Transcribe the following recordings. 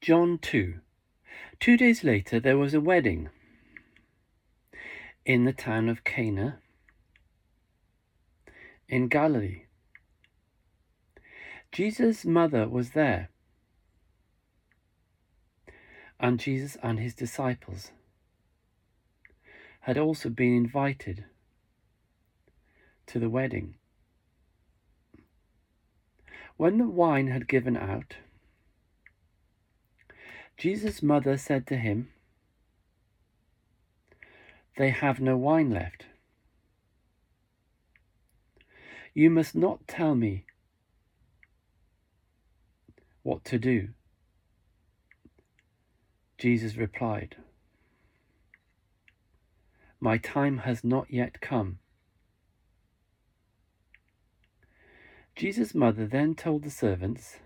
John 2. Two days later, there was a wedding in the town of Cana in Galilee. Jesus' mother was there, and Jesus and his disciples had also been invited to the wedding. When the wine had given out, Jesus' mother said to him, They have no wine left. You must not tell me what to do. Jesus replied, My time has not yet come. Jesus' mother then told the servants,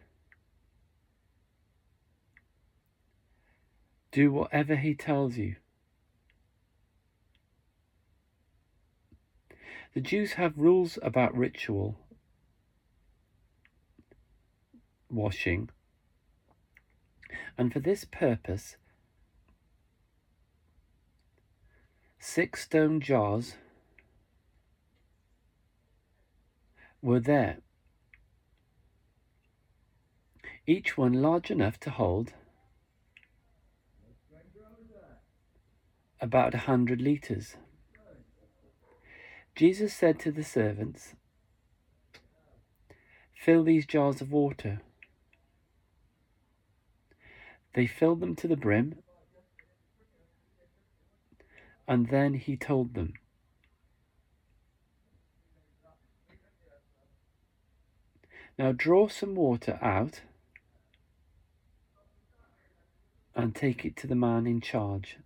Do whatever he tells you. The Jews have rules about ritual washing, and for this purpose, six stone jars were there, each one large enough to hold about a hundred litres. Jesus said to the servants, Fill these jars of water. They filled them to the brim, and then he told them, Now draw some water out and take it to the man in charge.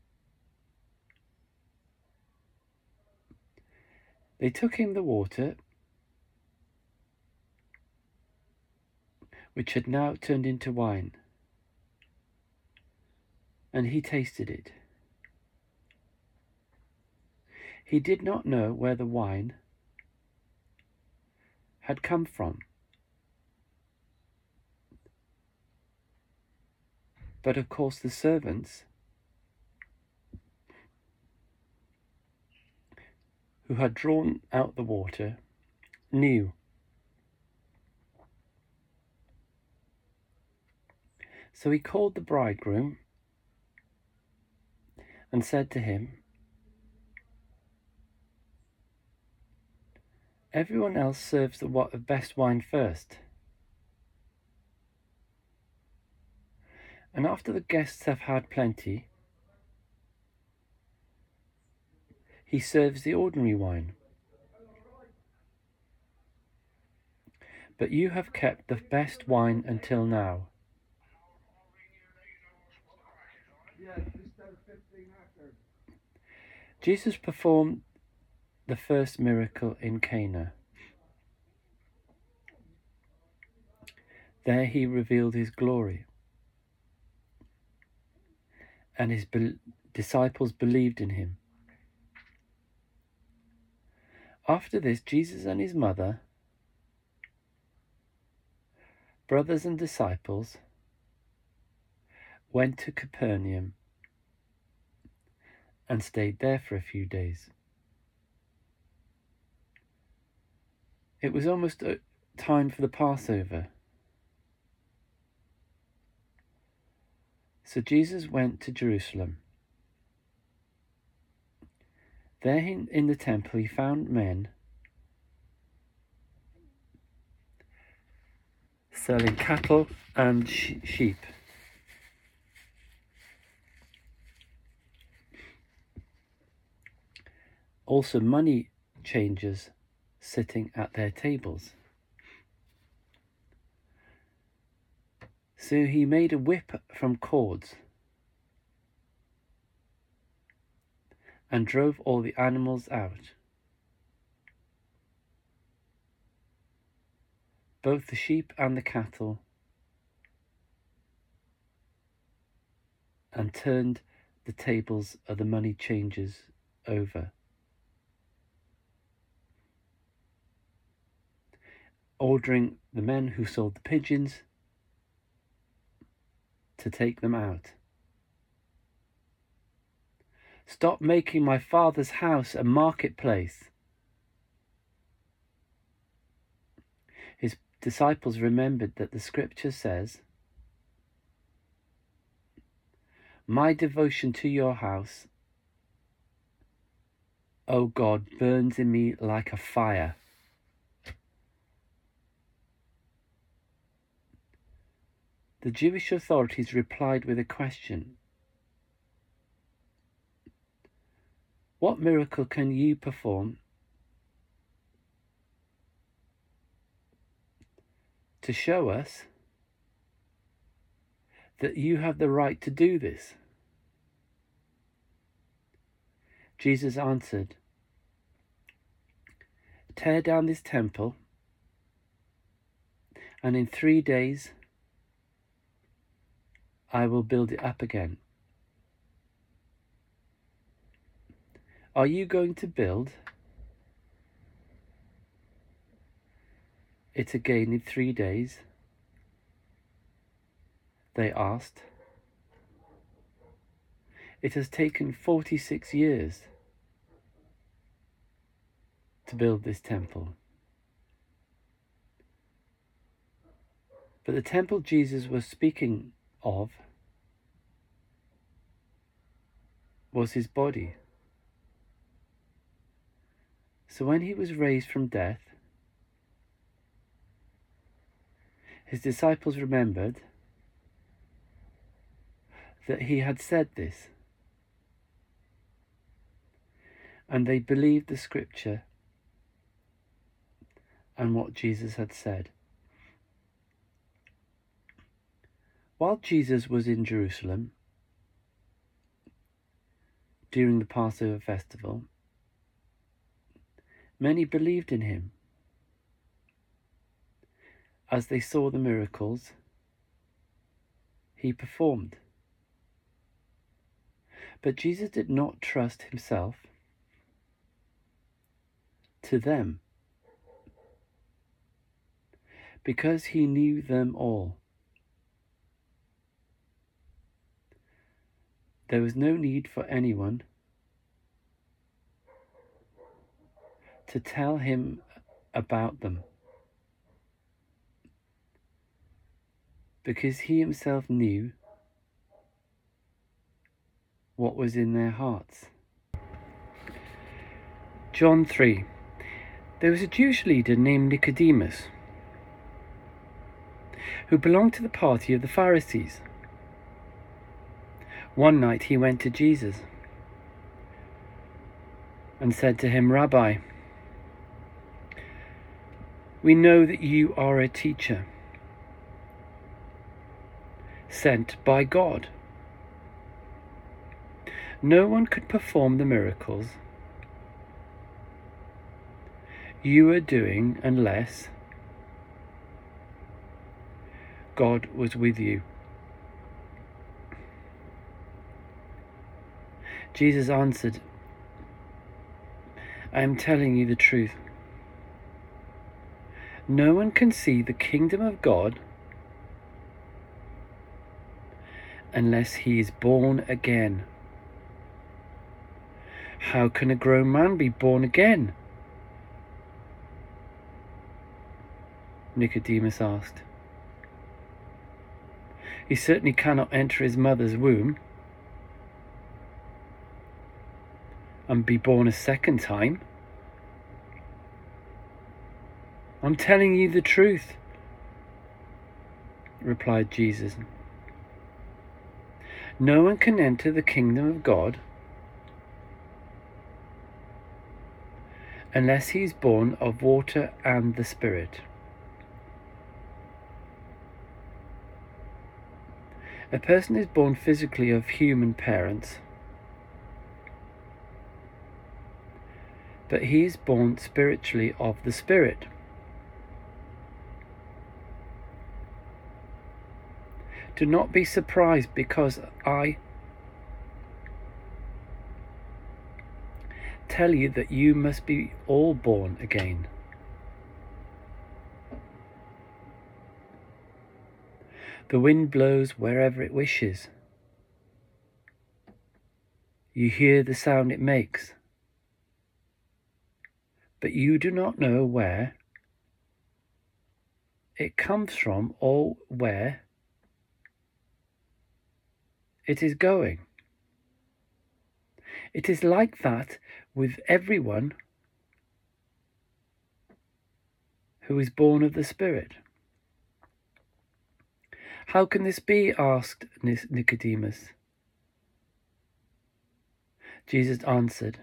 They took him the water, which had now turned into wine, and he tasted it. He did not know where the wine had come from. But of course, the servants who had drawn out the water knew. So he called the bridegroom and said to him, Everyone else serves the best wine first. And after the guests have had plenty, he serves the ordinary wine. But you have kept the best wine until now. Jesus performed the first miracle in Cana. There he revealed his glory, and his be- disciples believed in him. After this, Jesus and his mother, brothers and disciples, went to Capernaum and stayed there for a few days. It was almost time for the Passover. So Jesus went to Jerusalem. There in the temple he found men selling cattle and sheep. Also, money changers sitting at their tables. So he made a whip from cords and drove all the animals out, both the sheep and the cattle, and turned the tables of the money changers over. Ordering the men who sold the pigeons to take them out. Stop making my father's house a marketplace. His disciples remembered that the scripture says, My devotion to your house, O God, burns in me like a fire. The Jewish authorities replied with a question What miracle can you perform to show us that you have the right to do this? Jesus answered, Tear down this temple, and in three days I will build it up again. Are you going to build it again in three days? They asked. It has taken 46 years to build this temple. But the temple Jesus was speaking of was his body. So when he was raised from death, his disciples remembered that he had said this, and they believed the scripture and what Jesus had said. While Jesus was in Jerusalem during the Passover festival, many believed in him as they saw the miracles he performed. But Jesus did not trust himself to them because he knew them all. There was no need for anyone to tell him about them because he himself knew what was in their hearts. John 3 There was a Jewish leader named Nicodemus who belonged to the party of the Pharisees. One night he went to Jesus and said to him, Rabbi, we know that you are a teacher sent by God. No one could perform the miracles you are doing unless God was with you. Jesus answered, I am telling you the truth. No one can see the kingdom of God unless he is born again. How can a grown man be born again? Nicodemus asked. He certainly cannot enter his mother's womb and be born a second time. I'm telling you the truth, replied Jesus. No one can enter the kingdom of God unless he is born of water and the Spirit. A person is born physically of human parents but he is born spiritually of the Spirit. Do not be surprised because I tell you that you must be all born again. The wind blows wherever it wishes. You hear the sound it makes, but you do not know where it comes from or where it is going. It is like that with everyone who is born of the Spirit. How can this be? asked Nicodemus. Jesus answered,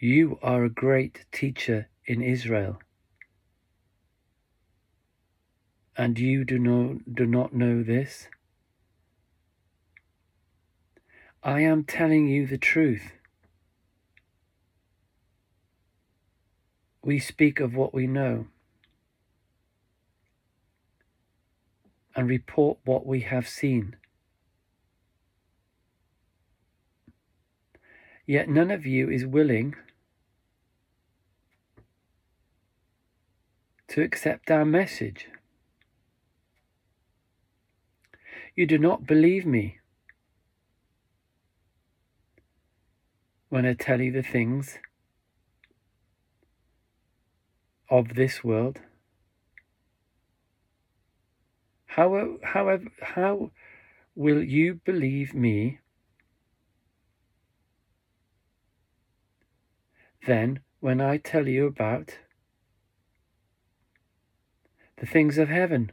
You are a great teacher in Israel, and you do, do not know this? I am telling you the truth. We speak of what we know and report what we have seen. Yet none of you is willing to accept our message. You do not believe me when I tell you the things of this world. How, however, how will you believe me then when I tell you about the things of heaven?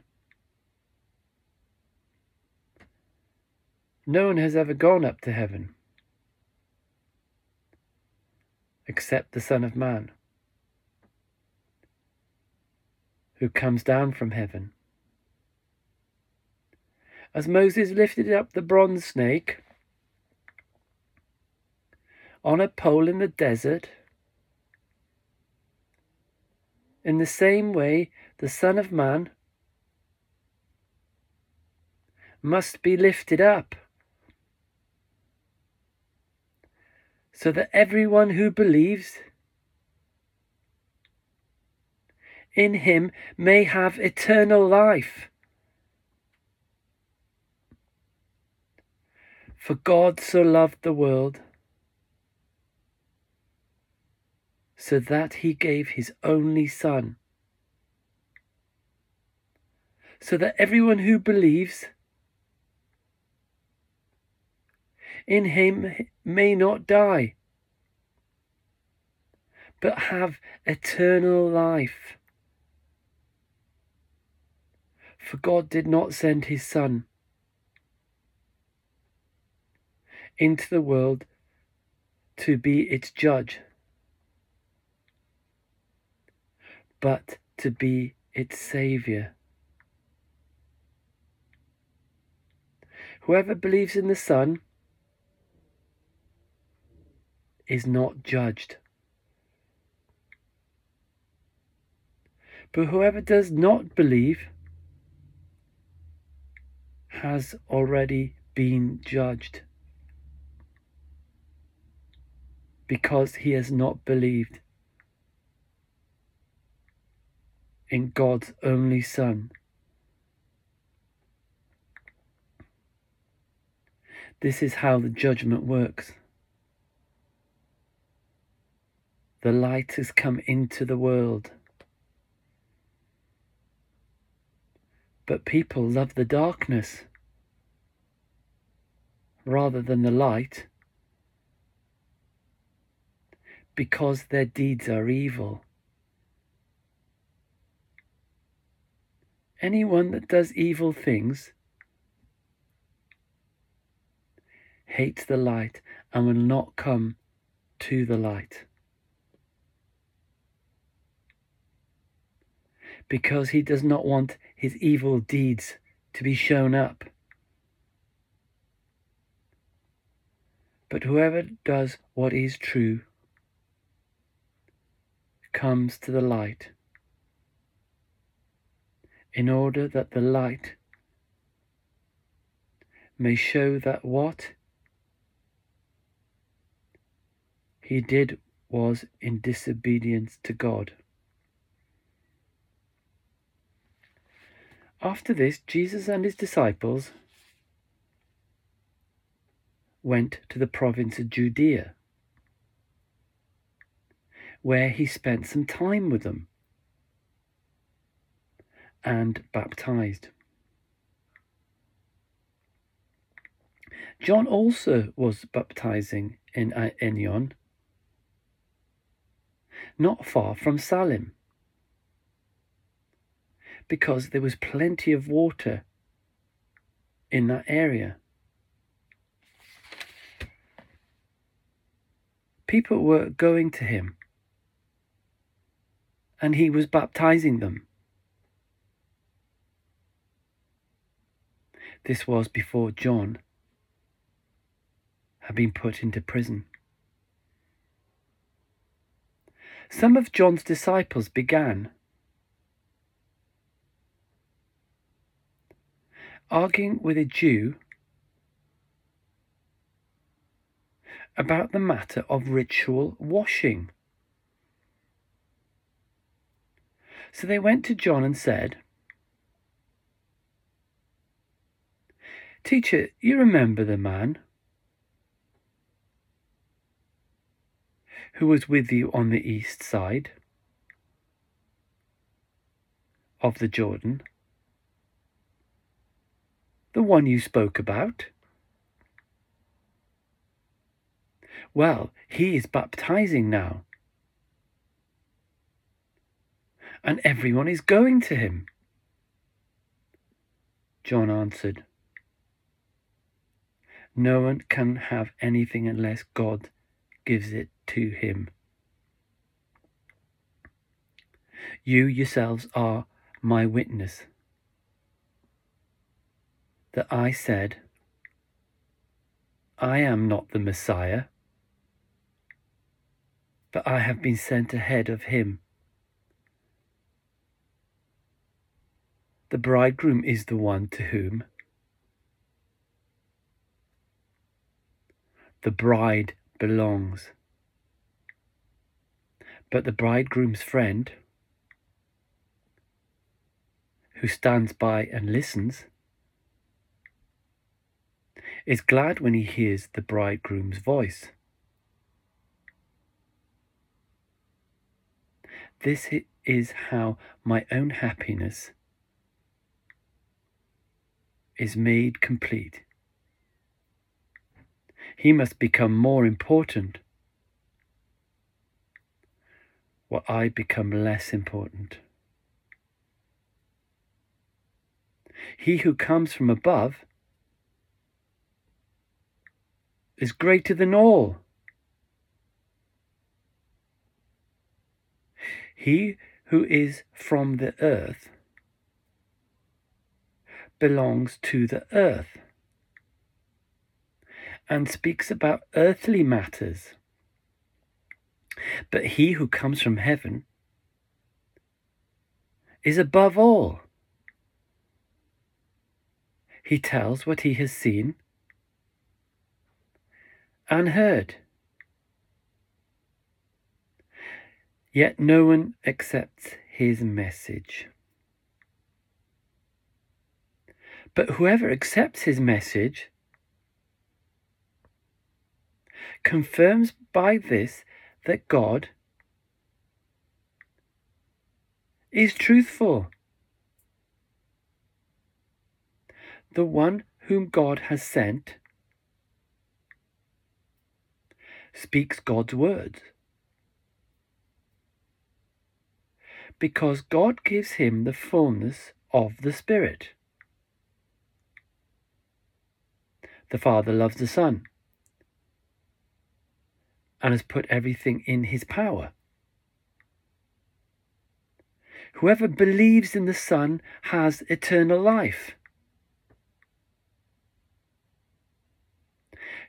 No one has ever gone up to heaven except the Son of Man, who comes down from heaven. As Moses lifted up the bronze snake on a pole in the desert, in the same way the Son of Man must be lifted up, so that everyone who believes in him may have eternal life. For God so loved the world, so that he gave his only Son, so that everyone who believes in him may not die, but have eternal life. For God did not send his Son into the world to be its judge, but to be its Saviour. Whoever believes in the Son is not judged. But whoever does not believe has already been judged. because he has not believed in God's only Son. This is how the judgment works. The light has come into the world. But people love the darkness rather than the light because their deeds are evil. Anyone that does evil things hates the light and will not come to the light. Because he does not want his evil deeds to be shown up. But whoever does what is true comes to the light in order that the light may show that what he did was in disobedience to God. After this, Jesus and his disciples went to the province of Judea, where he spent some time with them and baptized. John also was baptizing in uh, Aenon, not far from Salim, because there was plenty of water in that area. People were going to him, and he was baptizing them. This was before John had been put into prison. Some of John's disciples began arguing with a Jew about the matter of ritual washing. So they went to John and said, Teacher, you remember the man who was with you on the east side of the Jordan, the one you spoke about. Well, he is baptizing now, and everyone is going to him. John answered, No one can have anything unless God gives it to him. You yourselves are my witness that I said, I am not the Messiah, but I have been sent ahead of him. The bridegroom is the one to whom the bride belongs. But the bridegroom's friend, who stands by and listens, is glad when he hears the bridegroom's voice. This is how my own happiness is made complete. He must become more important, while I become less important. He who comes from above is greater than all. He who is from the earth belongs to the earth and speaks about earthly matters. But he who comes from heaven is above all. He tells what he has seen and heard. Yet no one accepts his message. But whoever accepts his message confirms by this that God is truthful. The one whom God has sent speaks God's words. Because God gives him the fullness of the Spirit. The Father loves the Son and has put everything in his power. Whoever believes in the Son has eternal life.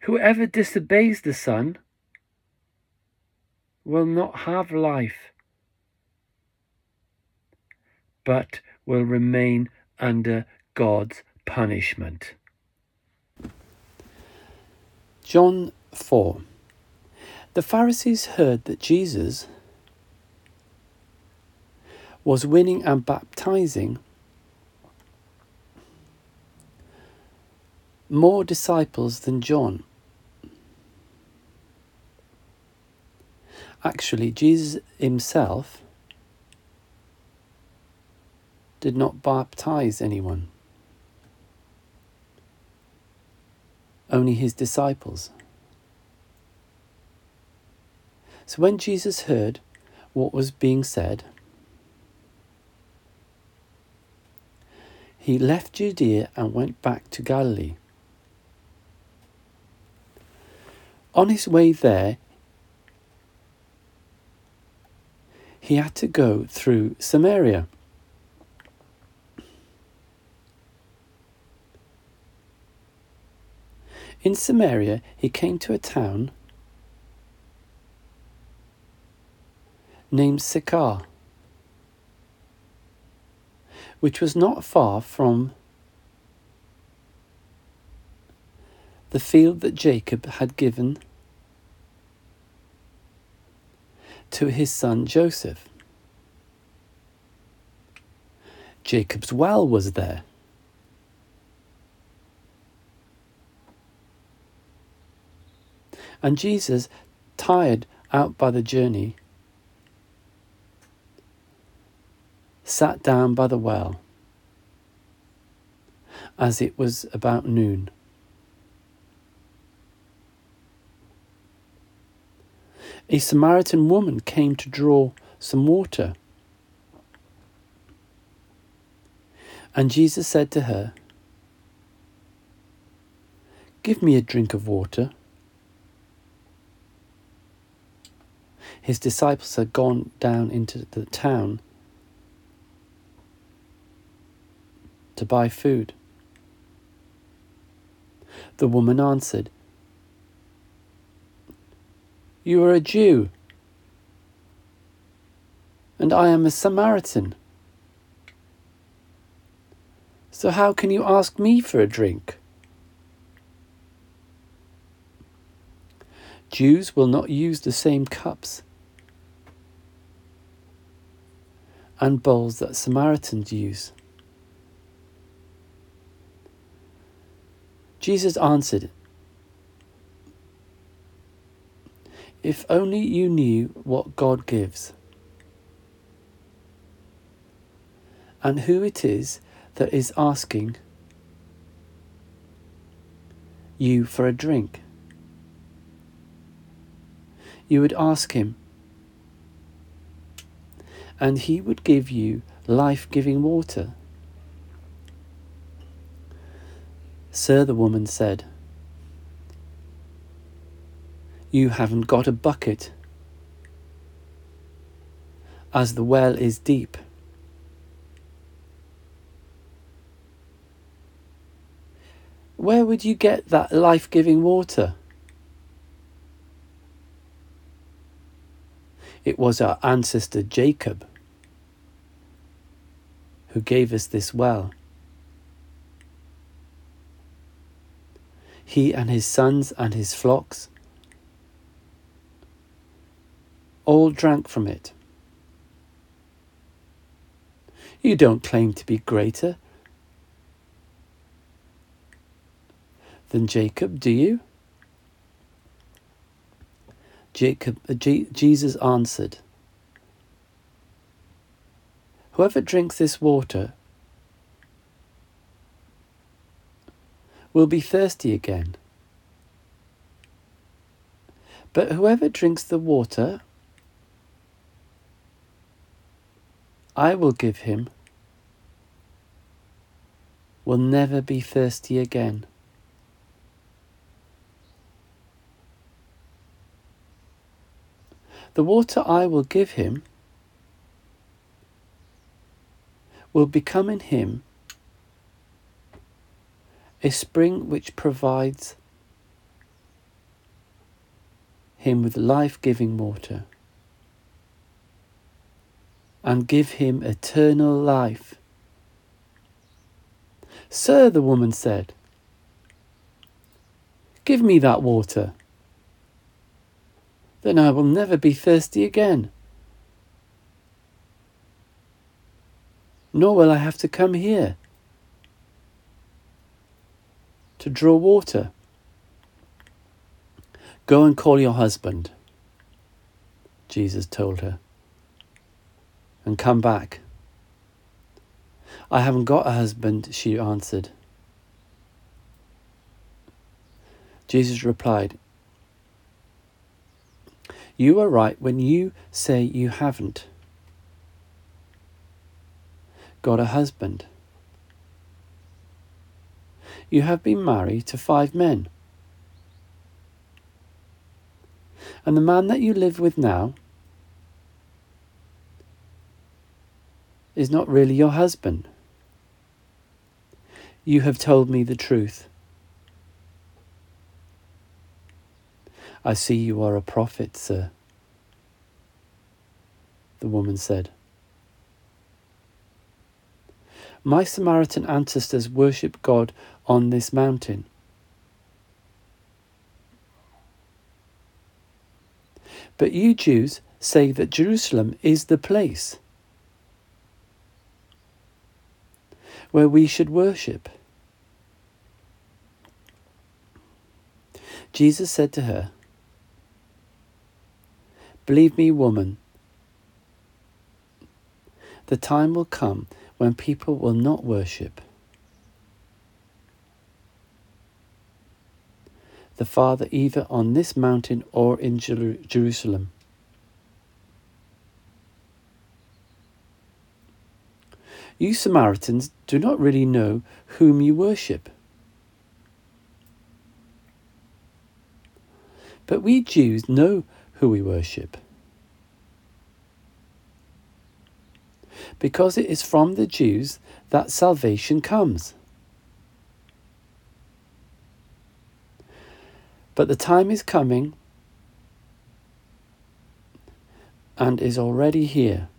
Whoever disobeys the Son will not have life, but will remain under God's punishment. John 4 The Pharisees heard that Jesus was winning and baptizing more disciples than John Actually, Jesus himself did not baptize anyone, only his disciples. So when Jesus heard what was being said, he left Judea and went back to Galilee. On his way there, he had to go through Samaria. In Samaria, he came to a town named Sychar, which was not far from the field that Jacob had given to his son Joseph. Jacob's well was there. And Jesus, tired out by the journey, sat down by the well as it was about noon. A Samaritan woman came to draw some water. And Jesus said to her, Give me a drink of water. his disciples had gone down into the town to buy food. The woman answered, You are a Jew, and I am a Samaritan. So how can you ask me for a drink? Jews will not use the same cups and bowls that Samaritans use. Jesus answered, If only you knew what God gives, and who it is that is asking you for a drink, you would ask him, and he would give you life giving water. Sir, the woman said, You haven't got a bucket, as the well is deep. Where would you get that life giving water? It was our ancestor Jacob who gave us this well. He and his sons and his flocks all drank from it. You don't claim to be greater than Jacob, do you? Jacob, uh, G- Jesus answered, Whoever drinks this water will be thirsty again. But whoever drinks the water I will give him will never be thirsty again. The water I will give him will become in him a spring which provides him with life giving water and give him eternal life. Sir, the woman said, give me that water then I will never be thirsty again. Nor will I have to come here to draw water. Go and call your husband, Jesus told her, and come back. I haven't got a husband, she answered. Jesus replied, You are right when you say you haven't got a husband. You have been married to five men. And the man that you live with now is not really your husband. You have told me the truth. I see you are a prophet, sir, the woman said. My Samaritan ancestors worship God on this mountain. But you Jews say that Jerusalem is the place where we should worship. Jesus said to her, Believe me, woman, the time will come when people will not worship the Father either on this mountain or in Jer- Jerusalem. You Samaritans do not really know whom you worship. But we Jews know who we worship. Because it is from the Jews that salvation comes. But the time is coming and is already here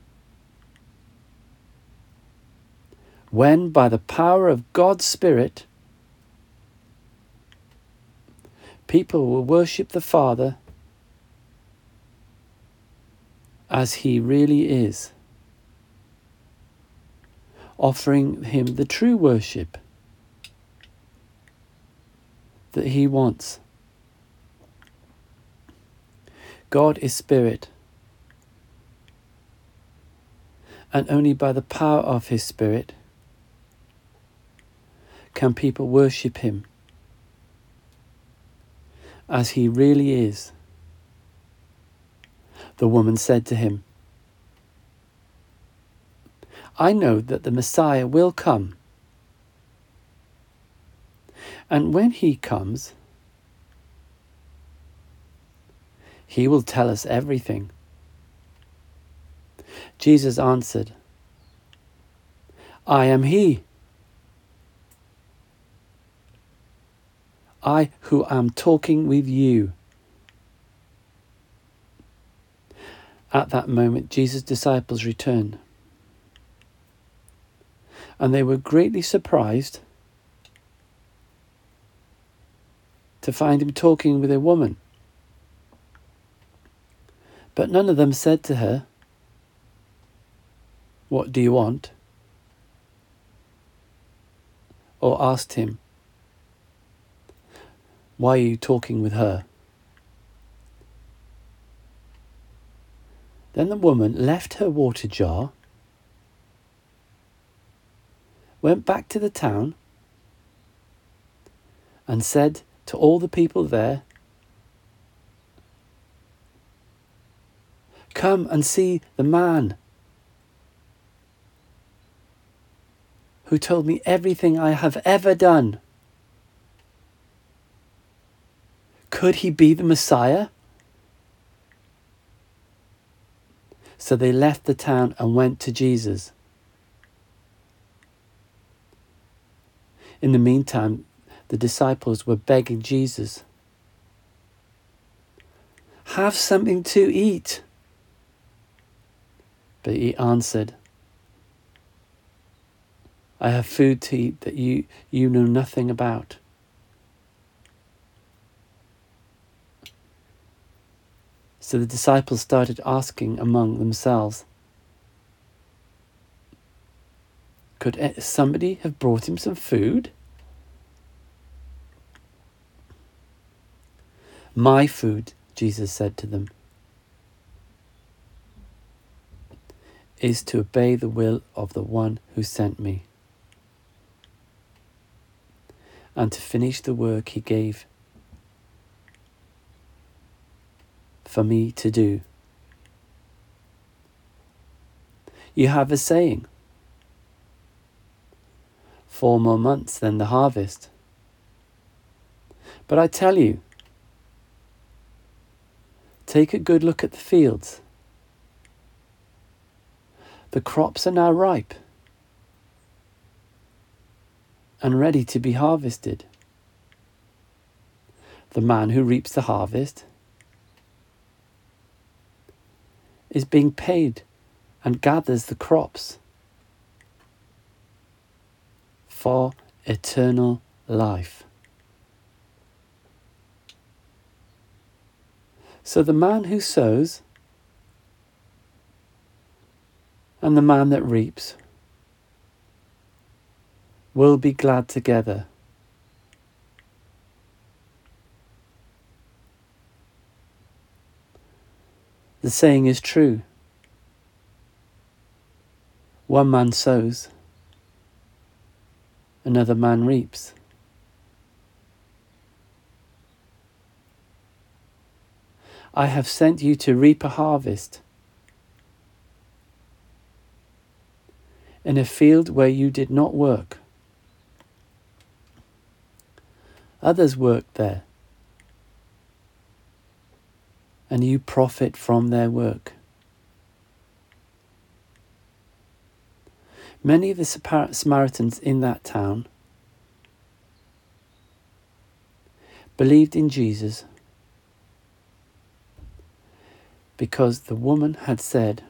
when, by the power of God's Spirit, people will worship the Father as He really is, offering Him the true worship that He wants. God is Spirit. And only by the power of His Spirit can people worship Him as He really is. The woman said to him, I know that the Messiah will come. And when he comes, He will tell us everything. Jesus answered, I am He. I who am talking with you. At that moment, Jesus' disciples returned. And they were greatly surprised to find him talking with a woman. But none of them said to her, What do you want? Or asked him, Why are you talking with her? Then the woman left her water jar, went back to the town, and said to all the people there, Come and see the man who told me everything I have ever done. Could he be the Messiah? So they left the town and went to Jesus. In the meantime, the disciples were begging Jesus, Have something to eat. But he answered, I have food to eat that you, you know nothing about. So the disciples started asking among themselves, Could somebody have brought him some food? My food, Jesus said to them, is to obey the will of the one who sent me and to finish the work he gave for me to do. You have a saying four more months than the harvest. But I tell you, take a good look at the fields. The crops are now ripe and ready to be harvested. The man who reaps the harvest is being paid and gathers the crops for eternal life. So the man who sows and the man that reaps will be glad together. The saying is true. One man sows, another man reaps. I have sent you to reap a harvest in a field where you did not work. Others work there, and you profit from their work. Many of the Samaritans in that town believed in Jesus because the woman had said,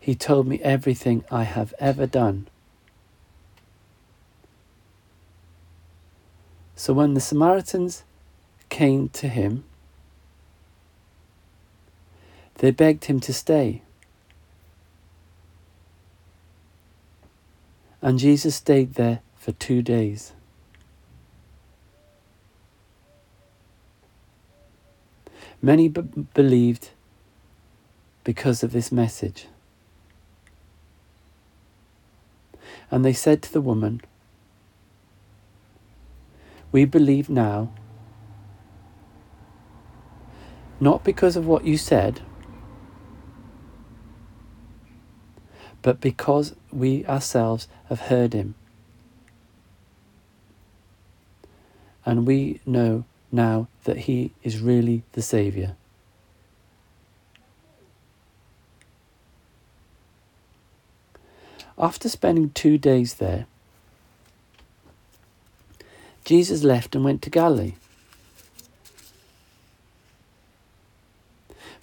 He told me everything I have ever done. So when the Samaritans came to him, they begged him to stay. And Jesus stayed there for two days. Many b- believed because of this message. And they said to the woman, We believe now, not because of what you said, but because we ourselves have heard him. And we know now that He is really the Saviour. After spending two days there, Jesus left and went to Galilee.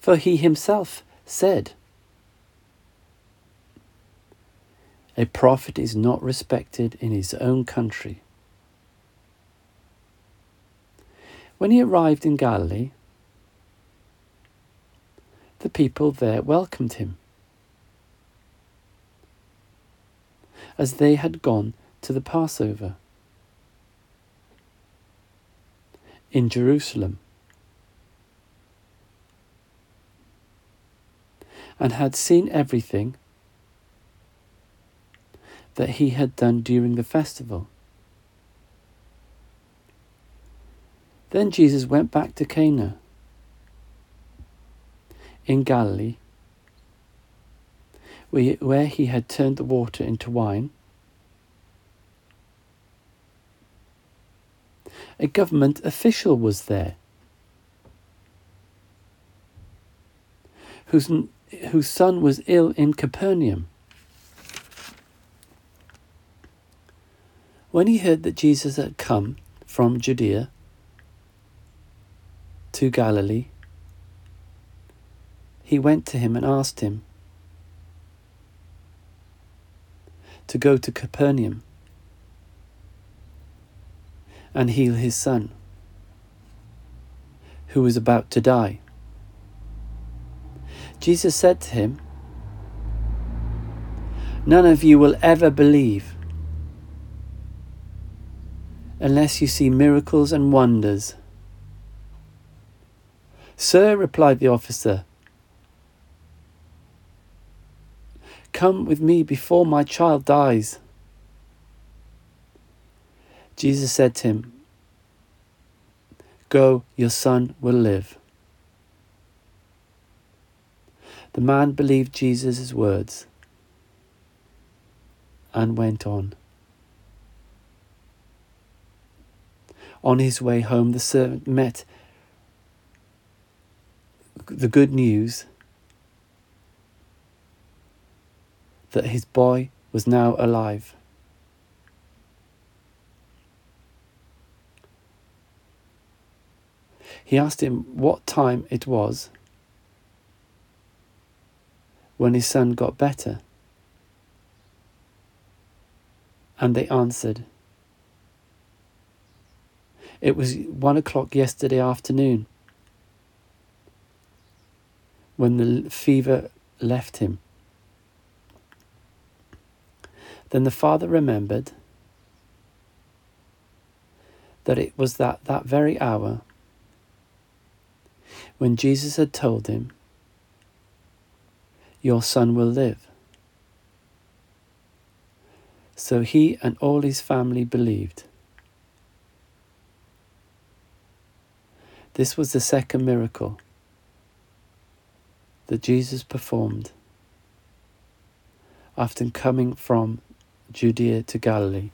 For he himself said, A prophet is not respected in his own country. When he arrived in Galilee, the people there welcomed him, as they had gone to the Passover in Jerusalem. And had seen everything that he had done during the festival. Then Jesus went back to Cana in Galilee, where he had turned the water into wine. A government official was there whose, whose son was ill in Capernaum. When he heard that Jesus had come from Judea, to Galilee, he went to him and asked him to go to Capernaum and heal his son, who was about to die. Jesus said to him, None of you will ever believe unless you see miracles and wonders. Sir, replied the officer, come with me before my child dies. Jesus said to him, Go, your son will live. The man believed Jesus' words and went on. On his way home, the servant met the good news that his boy was now alive. He asked him what time it was when his son got better. And they answered, It was one o'clock yesterday afternoon when the fever left him. Then the father remembered that it was that, that very hour when Jesus had told him, Your son will live. So he and all his family believed. This was the second miracle that Jesus performed after coming from Judea to Galilee.